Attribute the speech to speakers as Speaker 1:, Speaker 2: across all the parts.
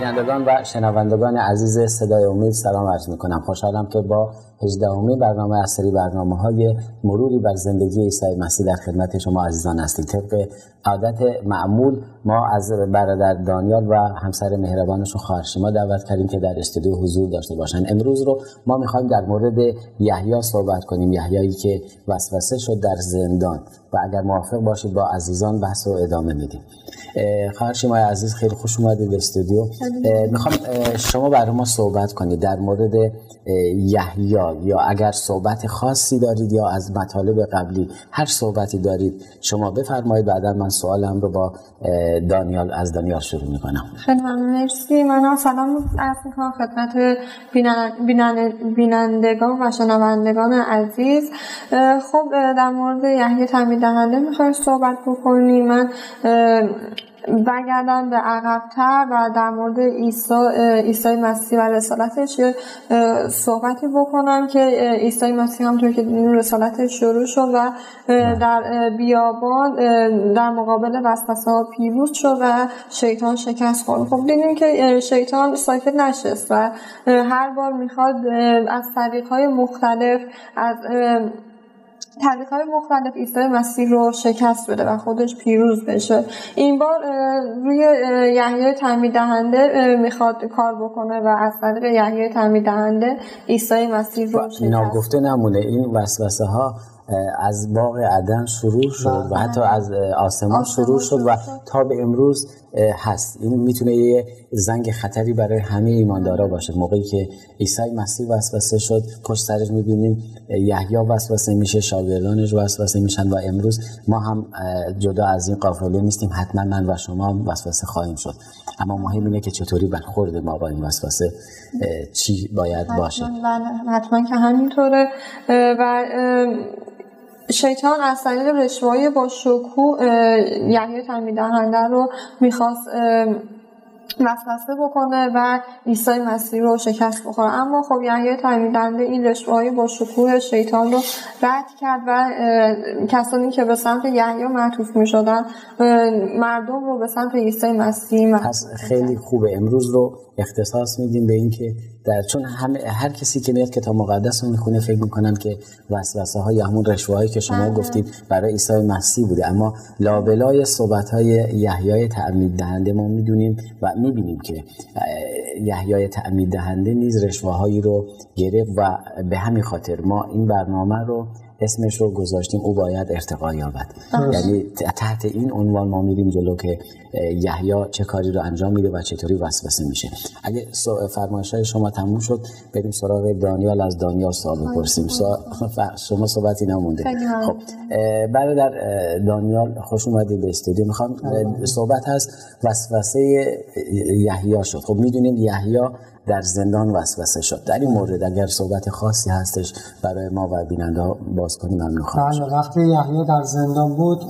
Speaker 1: بینندگان و شنوندگان عزیز صدای امید سلام عرض می کنم خوشحالم که با 18 امی برنامه از سری برنامه های مروری بر زندگی عیسی مسیح در خدمت شما عزیزان هستیم. طبق عادت معمول ما از برادر دانیال و همسر مهربانشون خواهر شما دعوت کردیم که در استودیو حضور داشته باشن. امروز رو ما می‌خوایم در مورد یحیی صحبت کنیم. یحیایی که وسوسه شد در زندان. و اگر موافق باشید با عزیزان بحث رو ادامه میدیم. خواهر شما عزیز خیلی خوش اومدید به استودیو. می‌خوام شما برای ما صحبت کنید در مورد یحیی یا اگر صحبت خاصی دارید یا از مطالب قبلی هر صحبتی دارید شما بفرمایید بعدا من سوالم رو با دانیال از دانیال شروع می‌کنم.
Speaker 2: خیلی مرسی. من سلام عرض می‌کنم خدمت بینندگان و شنوندگان عزیز. خب در مورد یحیی تعمید دهنده می‌خوایم صحبت بکنیم من برگردم به عقبتر و در مورد عیسی عیسی مسیح و رسالتش صحبتی بکنم که عیسی مسیح همطور که رسالتش شروع شد و در بیابان در مقابل وسوسه ها پیروز شد و شیطان شکست خورد. خب دیدیم که شیطان ساکت نشست و هر بار می‌خواد از طریق های مختلف از تحریک های مختلف عیسی مسیح رو شکست بده و خودش پیروز بشه. این بار روی یحیای تعمید دهنده می‌خواد کار بکنه و از طریق یحیای تعمید دهنده عیسی مسیح رو شکست.
Speaker 1: ناگفته نمونه. این وسوسه ها از باغ عدن شروع شد و حتی از آسمان شروع شد و تا به امروز هست. این می‌تونه یه زنگ خطری برای همه ایماندارا باشه. موقعی که عیسی مسیح وسوسه شد پشت سرش می‌بینیم یحیی وسوسه میشه شاگردانش وسوسه میشن و امروز ما هم جدا از این قافله نیستیم. حتما من و شما وسوسه خواهیم شد. اما مهم اینه که چطوری برخورد ما با این وسوسه چی باید باشه.
Speaker 2: حتما که همینطوره. و شیطان از طریق رشوهای با شکوه یحیی تعمید دهنده رو می‌خواست وسوسه بکنه و عیسی مسیح رو شکست بخوره. اما خب یحیی تعمیدنده این رشوه‌های با شکوه شیطان رو رد کرد و کسانی که به سمت یحیی معطوف می‌شدن مردم رو به سمت عیسی مسیح
Speaker 1: خیلی خوبه. امروز رو اختصاص میدیم به اینکه در چون همه هر کسی که میاد کتاب مقدس رو می‌خونه فکر می‌کنن که وسوسه های همون رشوه هایی که شما بله. گفتید برای عیسی مسیح بوده اما لابلای صحبت های یحیای تعمید دهنده ما می‌دونیم و می‌بینیم که یحیای تعمید دهنده نیز رشوه هایی رو گرفت و به همین خاطر ما این برنامه رو اسمش رو گذاشتیم او باید ارتقا یابد. یعنی تحت این عنوان ما میریم جلو که یحیی چه کاری رو انجام میده و چطوری وسوسه میشه. اگه فرمایش های شما تموم شد بریم سراغ دانیال از دانیال سوال بپرسیم شما صحبتی نمونده. خب برادر دانیال خوش اومدید به استودیو. می‌خوام صحبت هست وسوسه یحیی شد. خب می‌دونیم یحیی در زندان وسوسه شد. در این مورد اگر صحبت خاصی هستش برای ما و بیننده باز کنیم ممنون
Speaker 3: بله وقتی یحیی در زندان بود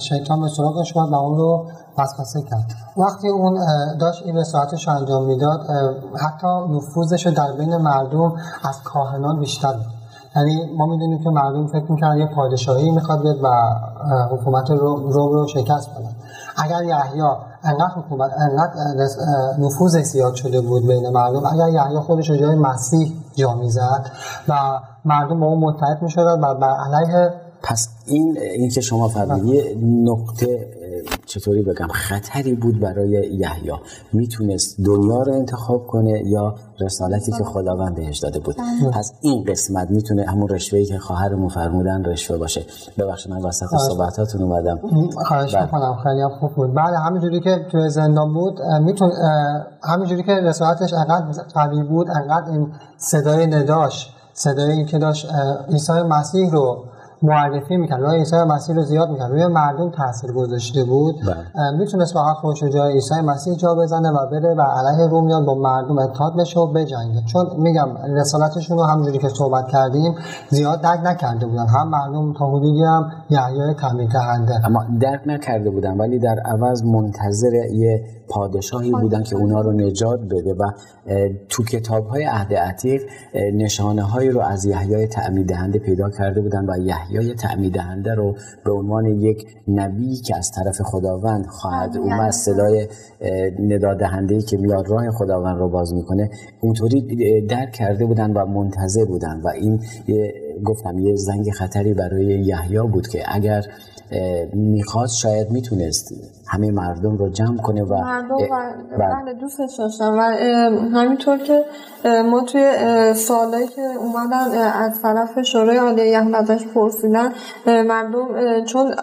Speaker 3: شیطان به سراغش و اون رو وسوسه کرد. وقتی اون داشت این رسالتش رو انجام می‌داد حتی نفوذش در بین مردم از کاهنان بیشتر بود. یعنی ما می‌دونیم که مردم فکر می‌کنن یه پادشاهی می‌خواد بیاد و حکومت رو رو, رو شکست بده اگر یحیی انقدر حکومت انقدر نفوذ زیاد شده بود بین مردم. اگر یحیی خودش جای مسیح جا می‌زد و مردم با اون متحد می‌شدن و بر علیه
Speaker 1: پس این این که شما فرمودید نقطه چطوری بگم خطری بود برای یحیی. می‌تونست دنیا رو انتخاب کنه یا رسالتی که خداوند بهش داده بود. بله. پس این قسمت می‌تونه همون رشوهی که خواهرمون فرمودن رشوه باشه. ببخشید من وسط صحبتاتون اومدم.
Speaker 3: خواهش بله. می‌کنم. خیلی خوب بود. بله همینجوری که توی زندان بود میتون همینجوری که رسالتش انقدر قوی بود انقدر این صدای نداش صدای این که داشت عیسی مسیح رو معرفی می‌کرد. روی عیسی مسیح رو زیاد می‌کرد. روی مردم تاثیر گذاشته بود.
Speaker 1: بله.
Speaker 3: می‌تونست فقط خودش رو جای عیسی مسیح جا بزنه و بره و علیه رومیان با مردم اتحاد بشه و بجنگه. چون میگم رسالتشون رو همونجوری که صحبت کردیم زیاد درک نکرده بودن. هم مردم تا حدودی هم یحیای تعمیر دهنده
Speaker 1: اما درک نکرده بودن ولی در عوض منتظر یه پادشاهی بودن که اونا رو نجات بده و تو کتاب های عهد عتیق نشانه هایی رو از یحیای تعمید دهنده پیدا کرده بودن و یحیای تعمید دهنده رو به عنوان یک نبی که از طرف خداوند خواهد اومد صدای ندا دهنده ای که میاد راه خداوند رو باز می‌کنه اونطوری درک کرده بودن و منتظر بودن و این یه گفتم یه زنگ خطری برای یحیی بود که اگر می‌خواست شاید می‌تونست همه مردم رو جمع کنه و
Speaker 2: مردم
Speaker 1: بله.
Speaker 2: بله دوستش داشتم و همینطور که ما توی اه، سوالایی که اومدن از طرف شورای عالی یهود ازش پرسیدن مردم چون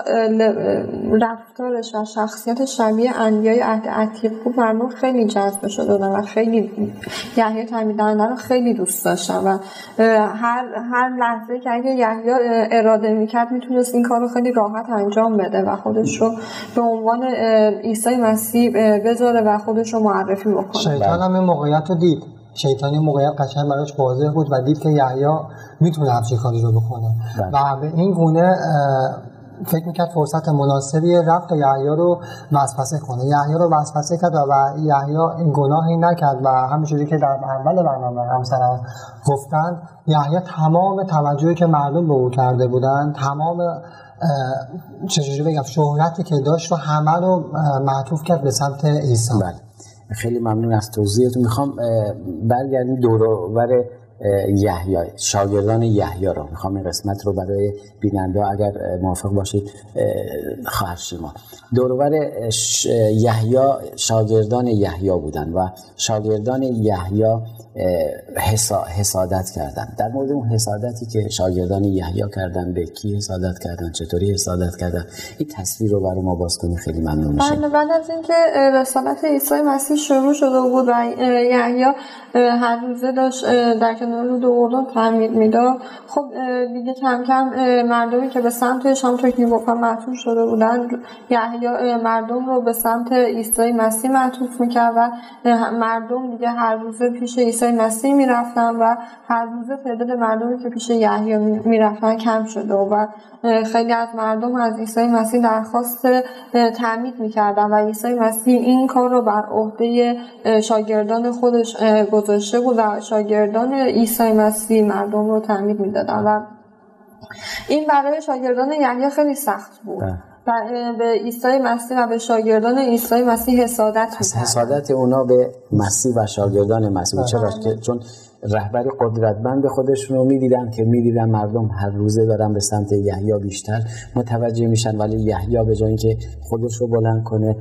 Speaker 2: رفتارش و شخصیت شبیه انبیای عهد عتیق بود مردم خیلی جذب شده بودن و خیلی یحیی تعمید دهنده رو خیلی دوست داشتن و هر هر لحظه که اگه یحیی اراده می‌کرد می‌تونست این کار رو خیلی راحت انجام بده و خودش رو به عنوان عیسی مسیح بذاره و خودش رو معرفی بکنه.
Speaker 3: شیطان هم این موقعیت رو دید. شیطان این موقعیت قشنگ براش واضح بود و دید که یحیی می‌تونه همچین کاری رو بکنه.
Speaker 1: بله.
Speaker 3: و به این گونه فکر می‌کرد فرصت مناسبی رفت تا یحیی رو وسوسه کنه. یحیی رو وسوسه کرد و یحیی این گناهی نکرد و همینجوری که در اول برنامه همسرم گفتن یحیی تمام توجهی که مردم به او کرده بودن تمام چجوری بگم شهرتی که داشت رو همه رو معطوف کرد به سمت عیسی.
Speaker 1: بله. خیلی ممنون از توضیحتون. می‌خوام برگردیم دورور یحیی شاگردان یحیی رو. می‌خوام این قسمت رو برای بیننده اگر موافق باشید اه، خواهر شیما دورور یحیی شاگردان یحیی بودن و شاگردان یحیی حسادت کردن. در مورد اون حسادتی که شاگردان یحیی کردن به کی حسادت کردن چطوری حسادت کردن این تصویر رو برای ما باز کنی خیلی ممنون میشیم
Speaker 2: بله بعد از اینکه رسالت عیسی مسیح شروع شده بود و یحیی هر روزه داشت در کنار رود اردن تعمید می‌داد. خب دیگه کم کم مردمی که به سمتش همونطور که گفتم معطوف شده بودن یحیی مردم رو به سمت عیسی مسیح معطوف می‌کرد و مردم دیگه هر روزه پیش عیسی مسیح می‌رفتن و هر روزه تعداد مردمی که پیش یحیی می‌رفتن کم شده و خیلی از مردم از عیسی مسیح درخواست تعمید می‌کردن و عیسی مسیح این کار رو بر عهده شاگردان خودش گذاشته بود و شاگردان عیسی مسیح مردم رو تعمید می‌دادن و این برای شاگردان یحیی خیلی سخت بود
Speaker 1: بله.
Speaker 2: به عیسی مسیح و به شاگردان عیسی مسیح حسادت
Speaker 1: از
Speaker 2: می‌کردن.
Speaker 1: حسادت اونا به مسیح و شاگردان مسیح. چرا؟ که چون رهبری قدرتمند خودشون رو می‌دیدن که می‌دیدن مردم هر روزه دارن به سمت یحیی بیشتر متوجه میشن. ولی یحیی به جای اینکه خودش رو بلند کنه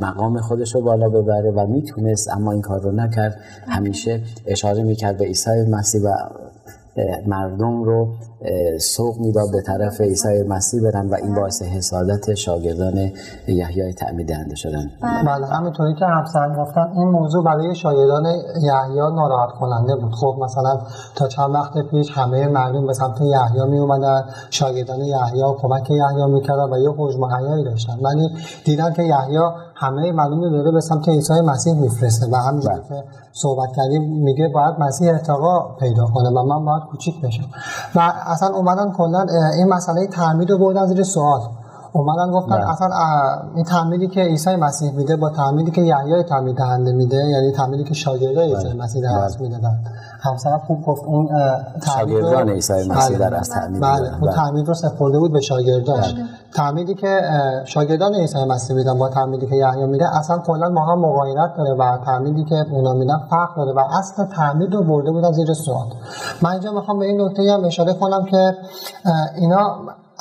Speaker 1: مقام خودش رو بالا ببره و می‌تونست اما این کار رو نکرد. همیشه اشاره می‌کرد به عیسی مسیح و مردم رو سوق می‌داد به طرف عیسی مسیح برن و این باعث حسادت شاگردان یحیی تعمید دهنده شدن.
Speaker 3: بله همینطوری که همسرم گفتن. این موضوع برای شاگردان یحیی ناراحت کننده بود. خب مثلا تا چند وقت پیش همه مردم به سمت یحیی می اومدن شاگردان یحیی کمک یحیی می‌کردن و یه حجم داشتن. ولی دیدن که یحیی همه مردم رو داره به سمت عیسی مسیح میفرسته و همینجوری که صحبت کردیم میگه باید مسیح ارتقا پیدا کنه و من باید کوچیک بشم. و اصلا اومدن کلا این مسئله تعمید رو بردن زیر سوال. اومدن گفتن
Speaker 1: بله.
Speaker 3: اصلا این تعمیدی که عیسی مسیح میده با تعمیدی که یحیی تعمید دهنده میده یعنی تعمیدی که شاگردای عیسی مسیح در اصل می‌دادن همسرم خوب گفت اون
Speaker 1: شاگردان عیسی مسیح
Speaker 3: بله.
Speaker 1: در اصل تعمید
Speaker 3: بله. اون
Speaker 1: بله.
Speaker 3: تعمید رو سپرده بود به شاگرداش تعمیدی که شاگردان عیسی مسیح میدن با تعمیدی که یحیی میده اصلا کلا ما هم مغایرت داره و تعمیدی که اونا میدن فرق داره و اصل تعمید رو برده بودن زیر سوال من اینجا می‌خوام به این نکته هم اشاره کنم که اینا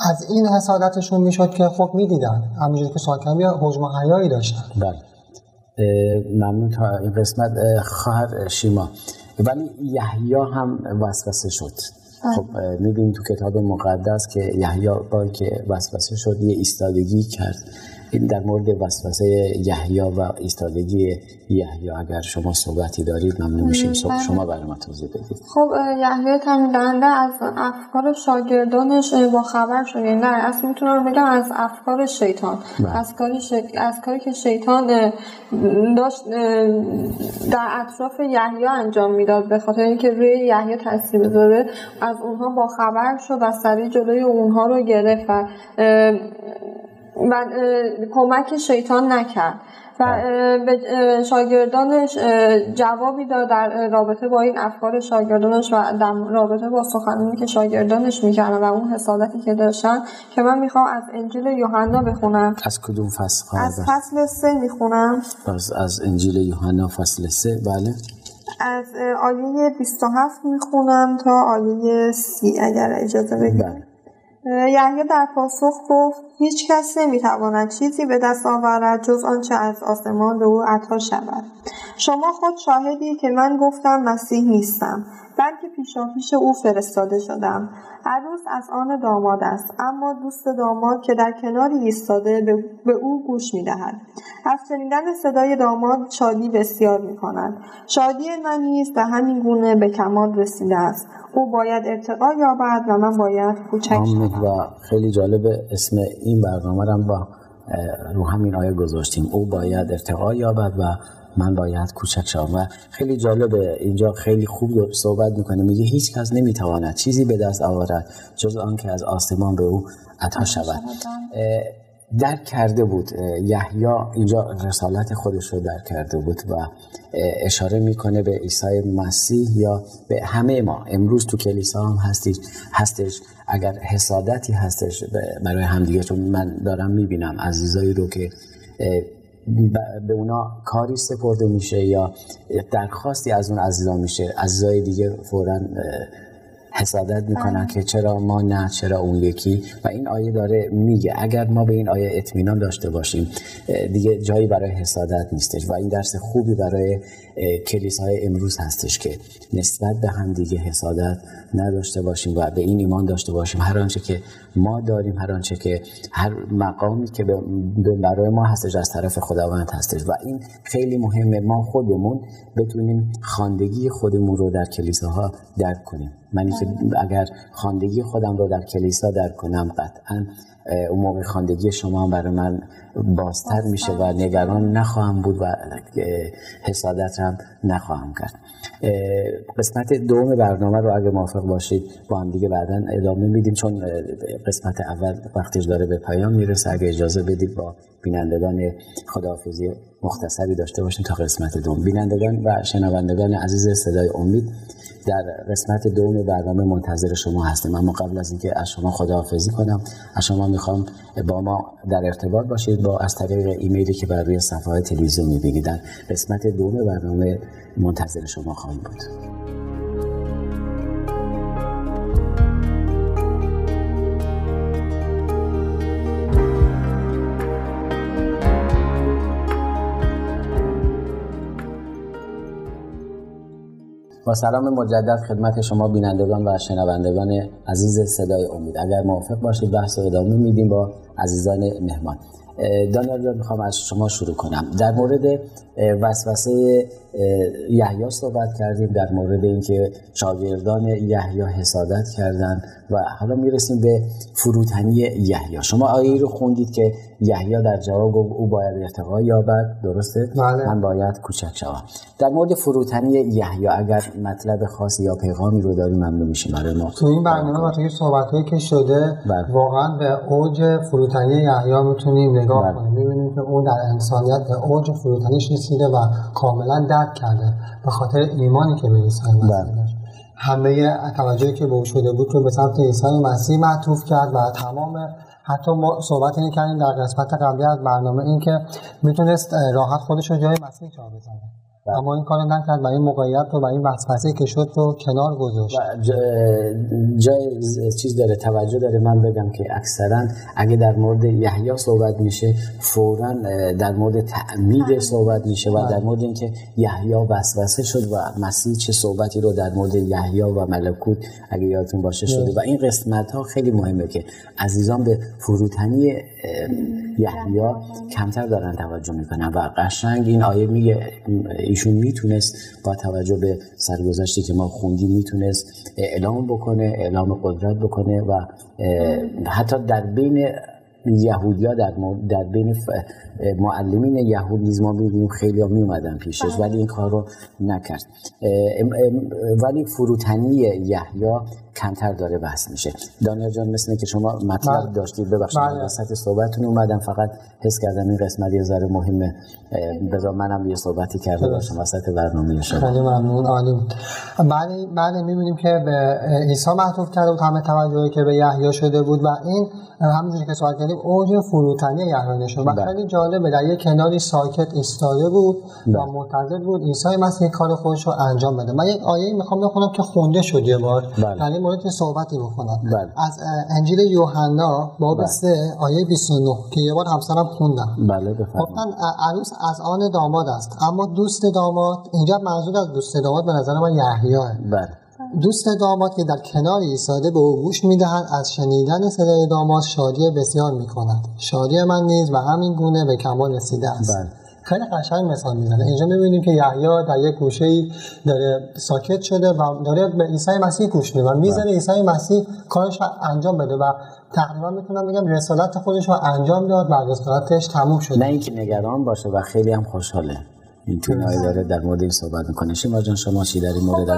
Speaker 3: از این حسادتشون می‌شد که خب می‌دیدن. همینجوری که کردم یه حجم و حیایی داشتن.
Speaker 1: بله. ممنون تا این قسمت اه، خواهر شیما. ولی یحیی هم وسوسه شد. خب می‌بینیم تو کتاب مقدس که یحیی با که وسوسه شد یه ایستادگی کرد. این در مورد وسوسه یحیی و ایستادگی یحیی اگر شما صحبتی دارید ممنون میشیم. صبح بله. شما برای ما توضیح بدید.
Speaker 2: خب یحیی تمیم از افکار شاگردانش با خبر شد یعنی نه اصلا می‌تونم بگم از افکار شیطان. بله. از کاری, ش... از کاری که شیطان داشت در اطراف یحیی انجام می‌داد. به خاطر اینکه روی یحیی تاثیر بذاره از اونها با خبر شد و سریع جلوی اونها رو گرفت و و کمک شیطان نکرد. و. به شاگردانش جوابی داد در رابطه با این افکار شاگردانش و در رابطه با سخنانی که شاگردانش می‌کردن و اون حسادتی که داشتن که من می‌خوام از انجیل یوحنا بخونم.
Speaker 1: از کدوم فصل
Speaker 2: از فصل سه می‌خونم.
Speaker 1: از, از انجیل یوحنا فصل سه بله.
Speaker 2: از آیه 27 می‌خونم تا آیه 30 اگر اجازه بدید. بله. یحیی در پاسخ گفت هیچ کس نمی‌تواند چیزی به دست آورد جز آنچه از آسمان به او عطا شود. شما خود شاهدی که من گفتم مسیح نیستم بلکه پیشاپیش او فرستاده شدم. عروس از آن داماد است اما دوست داماد که در کناری ایستاده به او گوش می‌دهد. از شنیدن صدای داماد شادی بسیار می کند شادی من نیز به همین گونه به کمال رسیده است. او باید ارتقا یابد و من باید کوچک
Speaker 1: شوم. و خیلی جالب اسم این برنامه رو با رو همین آیه گذاشتیم. او باید ارتقا یابد و من باید کوچک شوم و خیلی جالبه. اینجا خیلی خوب صحبت می‌کنه. میگه هیچ کس نمی‌تواند چیزی به دست آورد جز آنکه از آسمان به او عطا شود. درک کرده بود. یحیی اینجا رسالت خودش رو درک کرده بود و اشاره می‌کنه به عیسی مسیح یا به همه ما. امروز تو کلیسا هم هستش هستش. اگر حسادتی هستش برای همدیگه چون من دارم می‌بینم عزیزایی رو که به اونا کاری سپرده میشه یا درخواستی از اون عزیزان میشه عزیزای دیگه فورا حسادت می‌کنن که چرا ما نه چرا اون یکی؟ و این آیه داره میگه اگر ما به این آیه اطمینان داشته باشیم دیگه جایی برای حسادت نیستش. و این درس خوبی برای کلیسای امروز هستش که نسبت به هم دیگه حسادت نداشته باشیم و به این ایمان داشته باشیم. هر آنچه که ما داریم هر آنچه که هر مقامی که برای ما هستش از طرف خداوند هستش. و این خیلی مهمه ما خودمون بتونیم خاندگی خودمون رو در کلیساها درک کنیم. منی که اگر خاندگی خودم رو در کلیسا درک کنم قطعا اون موقع خاندگی شما برای من بازتر میشه و نگران نخواهم بود و حسادت هم نخواهم کرد. قسمت دوم برنامه رو اگر موافق باشید با هم دیگه بعدا ادامه میدیم چون قسمت اول وقتش داره به پایان می‌رسه. اگه اجازه بدید با بینندگان خداحافظی مختصری داشته باشیم تا قسمت دوم. بینندگان و شنوندگان عزیز صدای امید در قسمت دوم برنامه منتظر شما هستم. اما قبل از اینکه از شما خداحافظی کنم از شما می‌خوام با ما در ارتباط باشید با از طریق ایمیلی که بر روی صفحه تلویزیون می‌بینید در قسمت دوم برنامه منتظر شما خواهم بود. با سلام مجدد خدمت شما بینندگان و شنوندگان عزیز صدای امید. اگر موافق باشید بحث رو ادامه میدیم با عزیزان مهمان. دانیال می‌خوام از شما شروع کنم. در مورد وسوسه یحیی صحبت کردیم در مورد اینکه شاگردان یحیی حسادت کردند و حالا می‌رسیم به فروتنی یحیی شما آیه رو خوندید که یحیی در جواب گفت او باید ارتقا یابد درسته
Speaker 3: بله.
Speaker 1: من باید کوچک شوم در مورد فروتنی یحیی اگر مطلب خاصی یا پیغامی رو داریم ممنون میشیم برای ما
Speaker 3: تو این برنامه و توی صحبت‌هایی که شده بله. واقعا به اوج فروتنی یحیی می‌تونیم نگاه بله. کنیم می‌بینیم که اون در انسانیت به اوج فروتنیش رسیده و کاملا درک کرده به خاطر ایمانی که به عیسی مسیح بله. داشت همه توجهی که به او شده بود رو به سمت عیسی مسیح معطوف کرد و تمام حتی ما صحبت اینه کردیم در قسمت قبلی از برنامه این که می‌تونست راحت خودش رو جای مسیح جا بزنه اما این کار نکرد و این موقعیت رو و این وسوسه که شد رو کنار گذاشت.
Speaker 1: جای چیز داره توجه داره. من بگم که اکثرا اگه در مورد یحیی صحبت میشه فورا در مورد تعمید صحبت میشه و در مورد اینکه یحیی وسوسه شد و مسیح چه صحبتی رو در مورد یحیی و ملکوت اگه یادتون باشه شده. و این قسمت ها خیلی مهمه که عزیزان به فروتنی یحیی کمتر دارن توجه می‌کنن. و قشنگ این آیه میگه ایشون می‌تونست با توجه به سرگذشتی که ما خوندیم می‌تونست اعلام بکنه اعلام قدرت بکنه و حتی در بین یهودیا در, در بین معلمین یهود نیز ما می‌بینیم خیلی می اومدن پیشش بله. ولی این کار رو نکرد. ولی فروتنی یحیی کمتر داره بحث میشه. دانیال جان مثل که شما مطلب بله. داشتید ببخشید بله. وسط صحبتتون اومدم فقط حس کردم این قسمت یه ذره مهمه. بذار منم یه صحبتی کرده باشم وسط برنامه شما.
Speaker 3: خیلی ممنون عالی بله بله می‌بینیم که به عیسی معطوف کرده بود همه توجهی که به یحیی شده بود و این همونجوری که سوال کردیم اوج فروتنی یحیی نشون. و خیلی جالبه در یه کناری ساکت ایستاده بود و منتظر بود عیسی مسیح کار خودش رو انجام بده. من یک آیه می‌خوام بخونم که خونده شد یه بار. یعنی مورد صحبتی بکنم بله. از انجیل یوحنا باب 3 بله. آیه 29 که یه بار همسرم خوندم.
Speaker 1: بله گفتن
Speaker 3: عروس از آن داماد است. اما دوست داماد اینجا منظور از دوست داماد به نظر من یحییه.
Speaker 1: بله.
Speaker 3: دوست داماد که در کنار ایستاده به او گوش می‌دهند از شنیدن صدای داماد شادی بسیار می‌کند. شادی من نیز و همین گونه به کمال رسیده است. بله. خیلی قشنگ مثال می‌زنه. اینجا می‌بینیم که یحیی در یک گوشه ای داره ساکت شده و داره به عیسی مسیح گوش میده و می‌زنه بله. عیسی مسیح کارش رو انجام بده و تقریبا می‌تونم بگم رسالت خودش رو انجام داد و رسالتش تموم شد
Speaker 1: نه اینکه نگران باشه و خیلی هم خوشحاله. این تو داره در مورد این صحبت می‌کنه. شما جان شما چی در این مورد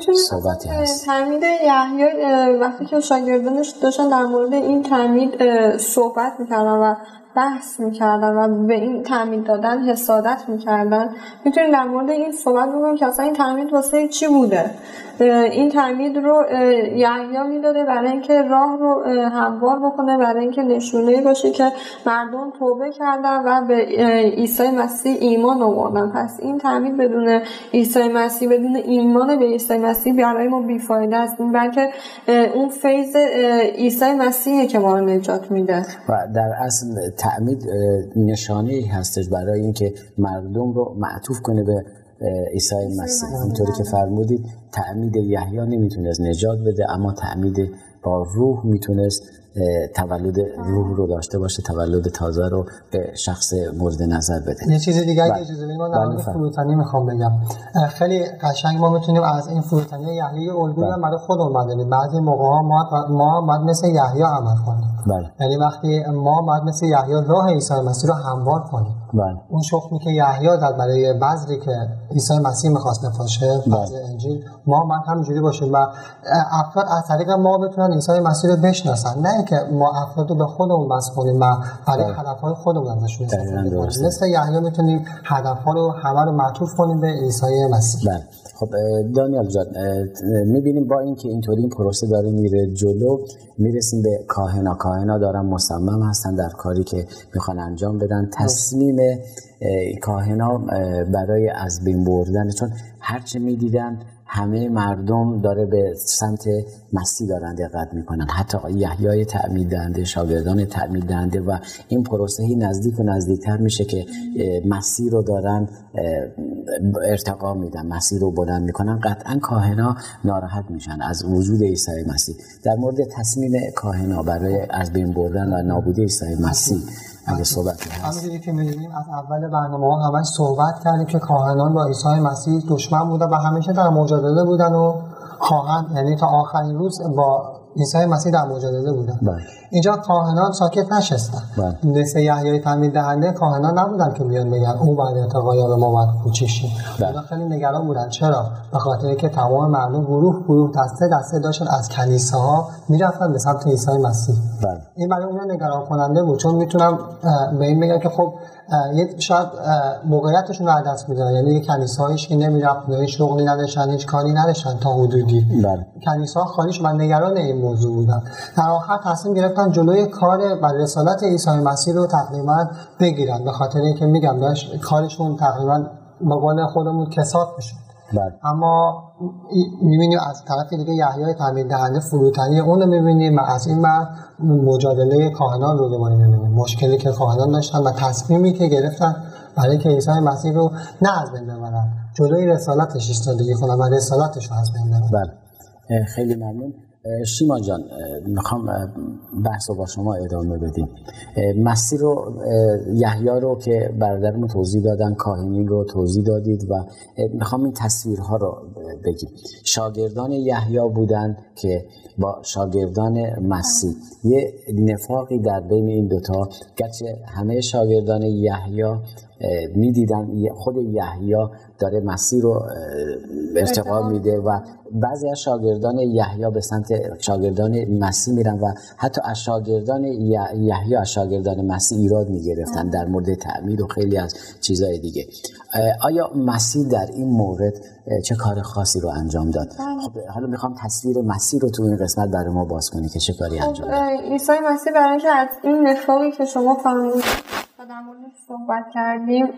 Speaker 1: صحبتی هست.
Speaker 2: تعمید یحیی وقتی که شاگردانش داشتن در مورد این تعمید صحبت می‌کردن و بحث می‌کردن و به این تعمید دادن حسادت می‌کردن. می‌تونیم در مورد این صحبت بکنیم که اصلا این تعمید واسه چی بوده؟ این تعمید رو یحیی می‌داده برای اینکه راه رو هموار بکنه برای اینکه نشونه باشه که مردم توبه کردن و به عیسی مسیح ایمان آوردن. پس این تعمید بدون عیسی مسیح بدون ایمان به عیسی مسیح برای ما بیفایده است. بلکه اون فیض عیسی مسیحه که ما رو نجات میده.
Speaker 1: و در اصل تعمید نشانه هستش برای اینکه مردم رو معطوف کنه به عیسی مسیح. اونطوری که فرمودید تعمید یحیی نمی‌تونست نجات بده اما تعمید با روح می‌تونست تولد روح رو داشته باشه تولد تازه رو به شخص مورد نظر بده
Speaker 3: یه چیز دیگه اگه بله. اجازه بدید من در بله، فروتنی می‌خوام بگم خیلی قشنگ ما می‌تونیم از این فروتنی یحیی الگویی هم بله. برای خودمون بدونیم بعضی موقع ها ما ما باید مثل یحیی عمل کنیم
Speaker 1: بله.
Speaker 3: یعنی وقتی ما باید مثل یحیی راه عیسی مسیح رو هموار کنیم
Speaker 1: بله.
Speaker 3: اون شخمی که یحیی داد برای بذری که عیسی مسیح می‌خواست بپاشه بذر انجیل ما باید همینجوری باشیم و افراد از طریق ما بتونن عیسی مسیح رو بشناسن نه که ما افراد رو به خودمون بس کنیم و برای بله. هدفهای خودمون ازشون استفاده کنیم. مثل یحیی می‌تونیم هدفها رو همه رو معطوف کنیم به عیسی مسیح.
Speaker 1: بله. خب دانیال جان می‌بینیم با اینکه اینطوری این پروسه داره میره جلو می‌رسیم به کاهنا. کاهنا دارن مصمم هستن در کاری که می‌خوان انجام بدن. تصمیم کاهنا برای از بین بردن چون هرچه می‌دیدن همه مردم داره به سمت مسیح دارن دقت می‌کنن. حتی یحیای تعمید دهنده شاگردان تعمید دهنده و این پروسه نزدیک و نزدیکتر میشه که مسیح رو دارن ارتقا میدن مسیح رو بلند می‌کنن قطعا کاهنا ناراحت میشن از وجود عیسی مسیح. در مورد تصمیم کاهنا برای از بین بردن و نابودی عیسی مسیح اگه صحبت
Speaker 3: هست. که می‌دونیم از اول برنامه ها همش صحبت کردیم که کاهنان با عیسی مسیح دشمن بودن و همیشه در مجادله بودن و خواهند یعنی تا آخرین روز با عیسی مسیح در مجادله بودن
Speaker 1: بله.
Speaker 3: اینجا کاهنان ساکت نشستن بله. مثل یحیای تعمید دهنده کاهنان نبودن که بیان بگن او بعد ارتقا به ما باید کوچیشیم بله. خیلی نگران بودن چرا به خاطر که تمام مردم گروه گروه دسته دسته داشتن از کنیسه ها می‌رفتن به سمت عیسی مسیح
Speaker 1: بله.
Speaker 3: این برای اون نگران کننده بود چون می‌تونم به این بگم که خب یه شاید موقعیتشون رو دست میدن. یعنی کنیسه هایش که نمی‌رفت هیچ شغلی نداشتن هیچ کاری نداشتن تا حدودی.
Speaker 1: بله.
Speaker 3: کنیسه ها خالیش من نگران این موضوع بودن. در آخر تصمیم گرفتن جلوی کار و رسالت عیسی مسیح رو تقریبا بگیرن. به خاطر اینکه میگم داشت کارشون تقریبا مقال خودمون کسات می‌شد.
Speaker 1: بله.
Speaker 3: اما می‌بینیم از طرف دیگه یحیای تعمید دهنده فروتنی اون رو می‌بینیم و از این بعد مجادله کاهنان رو دوباره می‌بینیم. مشکلی که کاهنان داشتن و تصمیمی که گرفتن برای که عیسی مسیح رو نه از بین ببرن. جلوی رسالتش ایستادگی کنن و رسالتش رو از بین ببرن.
Speaker 1: بله. خیلی ممنون. شیما جان می‌خوام بحث رو با شما ادامه بدیم. مسیر رو یحیی رو که برادرمون توضیح دادن کاهنین رو توضیح دادید و می‌خوام این تصویرها رو بگیم. شاگردان یحیی بودن که با شاگردان مسیح. یه نفاقی در بین این دوتا گرچه همه شاگردان یحیی می‌دیدن. خود یحیی داره مسیر رو ارتقا میده و بعضی از شاگردان یحیی به سمت شاگردان مسیح میرن و حتی از شاگردان یحیی از شاگردان مسیح ایراد می‌گرفتن در مورد تعمیر و خیلی از چیزهای دیگه. آیا مسیح در این مورد چه کار خاصی رو انجام داد؟
Speaker 2: بله.
Speaker 1: خب حالا می‌خوام تصویر مسیح رو تو این قسمت برای ما باز کنی که چه کاری
Speaker 2: خب،
Speaker 1: انجام داد.
Speaker 2: عیسی مسیح برای اینکه از این نفاقی که شما فرمودید در صحبت کردیم.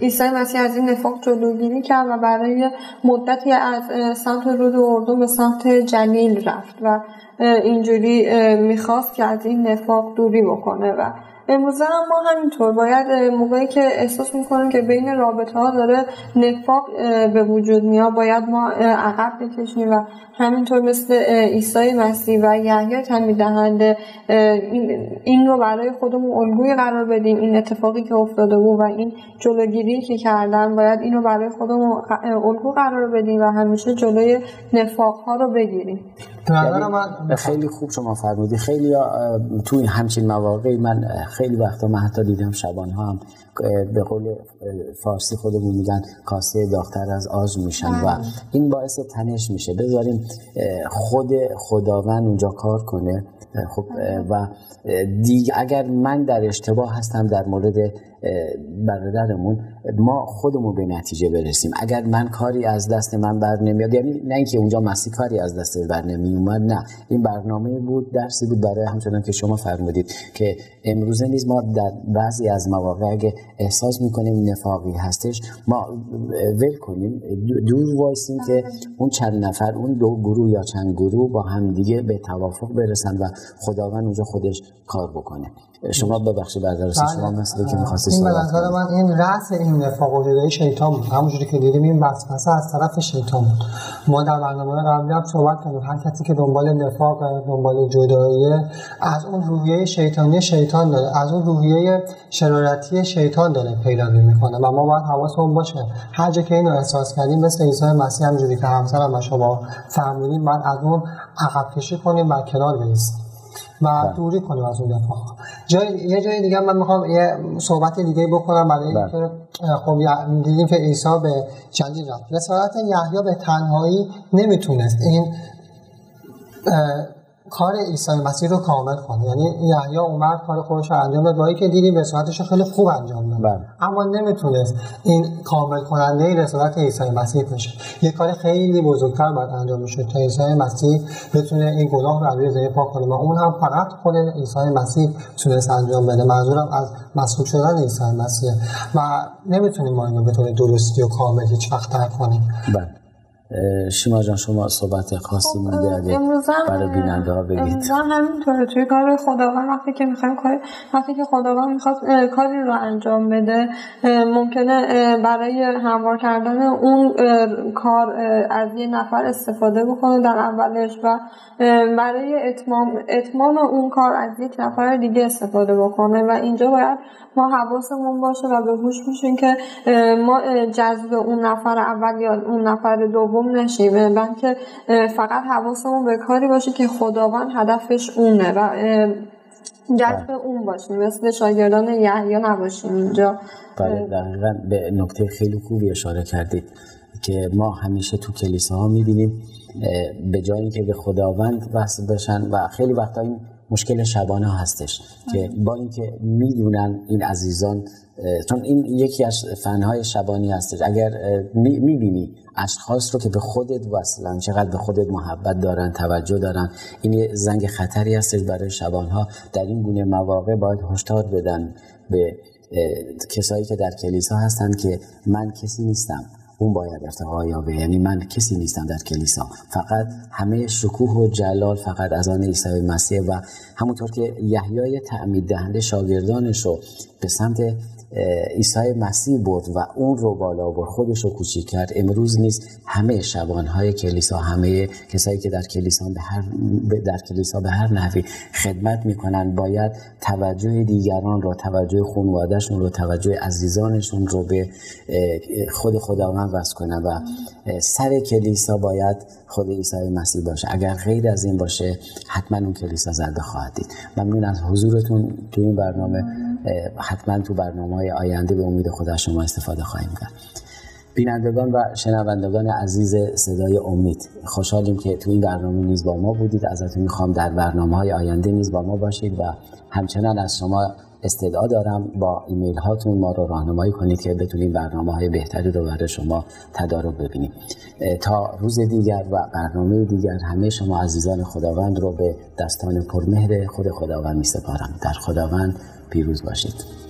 Speaker 2: عیسی مسیح از این نفاق جلوگیری کرد و برای مدتی از سمت رود اردن به سمت جلیل رفت و اینجوری می‌خواست که از این نفاق دوری بکنه و امروزه هم ما همینطور باید موقعی که احساس می‌کنیم که بین رابطه ها داره نفاق به وجود میاد باید ما عقب بکشیم و همینطور مثل عیسی مسیح و یحیی تعمید دهنده این رو برای خودمون الگوی قرار بدیم. این اتفاقی که افتاده بود و این جلوگیری که کردن باید این رو برای خودمون الگو قرار بدیم و همیشه جلوی نفاق ها رو بگیریم.
Speaker 1: یعنی خیلی خوب شما فرمودی. خیلی تو این همچین مواقعی من خیلی وقتا من حتی دیدم شبان ها هم به قول فارسی خودمون میگن کاسه داختر از آج میشن و
Speaker 2: بله.
Speaker 1: این باعث تنش میشه. بذاریم خود خداوند اونجا کار کنه. خب و دیگه اگر من در اشتباه هستم در مورد برادرمون ما خودمون به نتیجه برسیم. اگر من کاری از دست من بر نمیاد یعنی نه اینکه اونجا مسیح کاری از دست بر نمی اومد نه. این برنامه بود درسی بود برای همچنان که شما فرمودید که امروزه نیز ما در بعضی از مواقع اگه احساس می‌کنیم نفاقی هستش ما ول کنیم دور وایسیم که اون چند نفر اون دو گروه یا چند گروه با هم دیگه به توافق برسن و خداوند اونجا خودش کار بکنه. شما ببخشید بعد از شما مثلا که می‌خواستی
Speaker 3: این نظر. من این رأس این نفاق و جدایی شیطان بود. همونجوری که دیدیم این وسوسه از طرف شیطان بود. ما در برنامه قبلی هم صحبت کردیم. هر کسی که دنبال نفاق دنبال جدایی از اون روحیه شیطانی شیطان داره. از اون روحیه شرارتی شیطان داره پیروی می‌کنه. و ما باید حواسمون باشه. هر جا که اینو احساس کردیم مثل عیسی مسیح همونجوری که همسرم و شما فهمیدیم بعد از اون عقب کشی کنیم و کنار بیستیم و دوری کنیم از اون نفاق جای یه جای دیگه من می‌خوام یه صحبت دیگه بکنم برای
Speaker 1: بله.
Speaker 3: اینکه خب دیدیم که عیسی به جلیل رفت. رسالت یحیی به تنهایی نمی‌تونست. این کار عیسی مسیح رو کامل کنه. یعنی یحیی اومد کار خودش رو انجام داد. با اینکه دیدیم رسالتش رو خیلی خوب انجام داد.
Speaker 1: بله.
Speaker 3: اما نمی‌تونست این کامل کننده رسالت عیسی مسیح بشه یه کار خیلی بزرگتر باید انجام بشه تا عیسی مسیح بتونه این گناه رو روی زمین پاک کنه. و اون هم فقط خود عیسی مسیح تونست انجام بده. منظورم از مسئول شدن عیسی مسیح. و نمی‌تونیم ما اینو به درستی و کامل هیچ وقت کنیم.
Speaker 1: بله. شیما جان شما صحبت خاصی مونده اگه برای بیننده ها بگید.
Speaker 2: امروز هم همینطوره. توی کار خداوند وقتی که می‌خوایم کار وقتی که خداوند می‌خواد کاری رو انجام بده ممکنه برای هموار کردن اون کار از یه نفر استفاده بکنه در اولش و برای اتمام اتمام اون کار از یک نفر دیگه استفاده بکنه و اینجا باید ما حواسمون باشه و به هوش میشیم که ما جذب اون نفر اول یا اون نفر دوم نشیم اه، بلکه فقط حواسمون به کاری باشه که خداوند هدفش اونه و جذب اون باشیم. مثل شاگردان یحیی نباشیم اینجا.
Speaker 1: بله دقیقا به نکته خیلی خوبی اشاره کردید که ما همیشه تو کلیساها می‌بینیم به جای اینکه به خداوند وصل بشن و خیلی وقتا این مشکل شبانه هستش که با اینکه می‌دونن این عزیزان چون این یکی از فنهای شبانی هستش. اگر می‌بینی اشخاص رو که به خودت وصلن چقدر به خودت محبت دارن توجه دارن این یه زنگ خطری هستش برای شبانها. در این گونه مواقع باید هشدار بدن به کسایی که در کلیسا هستند که من کسی نیستم. اون باید ارتقا یابه یعنی من کسی نیستم در کلیسا. فقط همه شکوه و جلال فقط از آن عیسی مسیح و همونطور که یحیای تعمید دهنده شاگردانش رو به سمت عیسی مسیح برد و اون رو بالا برد خودش رو کوچیک کرد. امروز نیست همه شبانهای کلیسا همه کسایی که در کلیسا به هر در کلیسا به هر نحوی خدمت می‌کنن باید توجه دیگران رو توجه خانوادهشون رو توجه عزیزانشون رو به خود خداوند وصل کنن و سر کلیسا باید خود عیسی مسیح باشه. اگر غیر از این باشه حتما اون کلیسا زده خواهد دید. ممنون از حضورتون تو این برنامه. حتما تو برنامه های آینده به امید خدا شما استفاده خواهیم کرد. بینندگان و شنوندگان عزیز صدای امید خوشحالیم که تو این برنامه نیز با ما بودید. ازتون می‌خوام در برنامه های آینده نیز با ما باشید و همچنان از شما استدعا دارم. با ایمیل هاتون ما رو راهنمایی کنید که بتونیم برنامه های بهتری رو برای شما تدارک ببینیم. تا روز دیگر و برنامه دیگر همه شما عزیزان خداوند رو به دستان پرمهر خود خداوند می سپارم در خداوند پیروز باشید.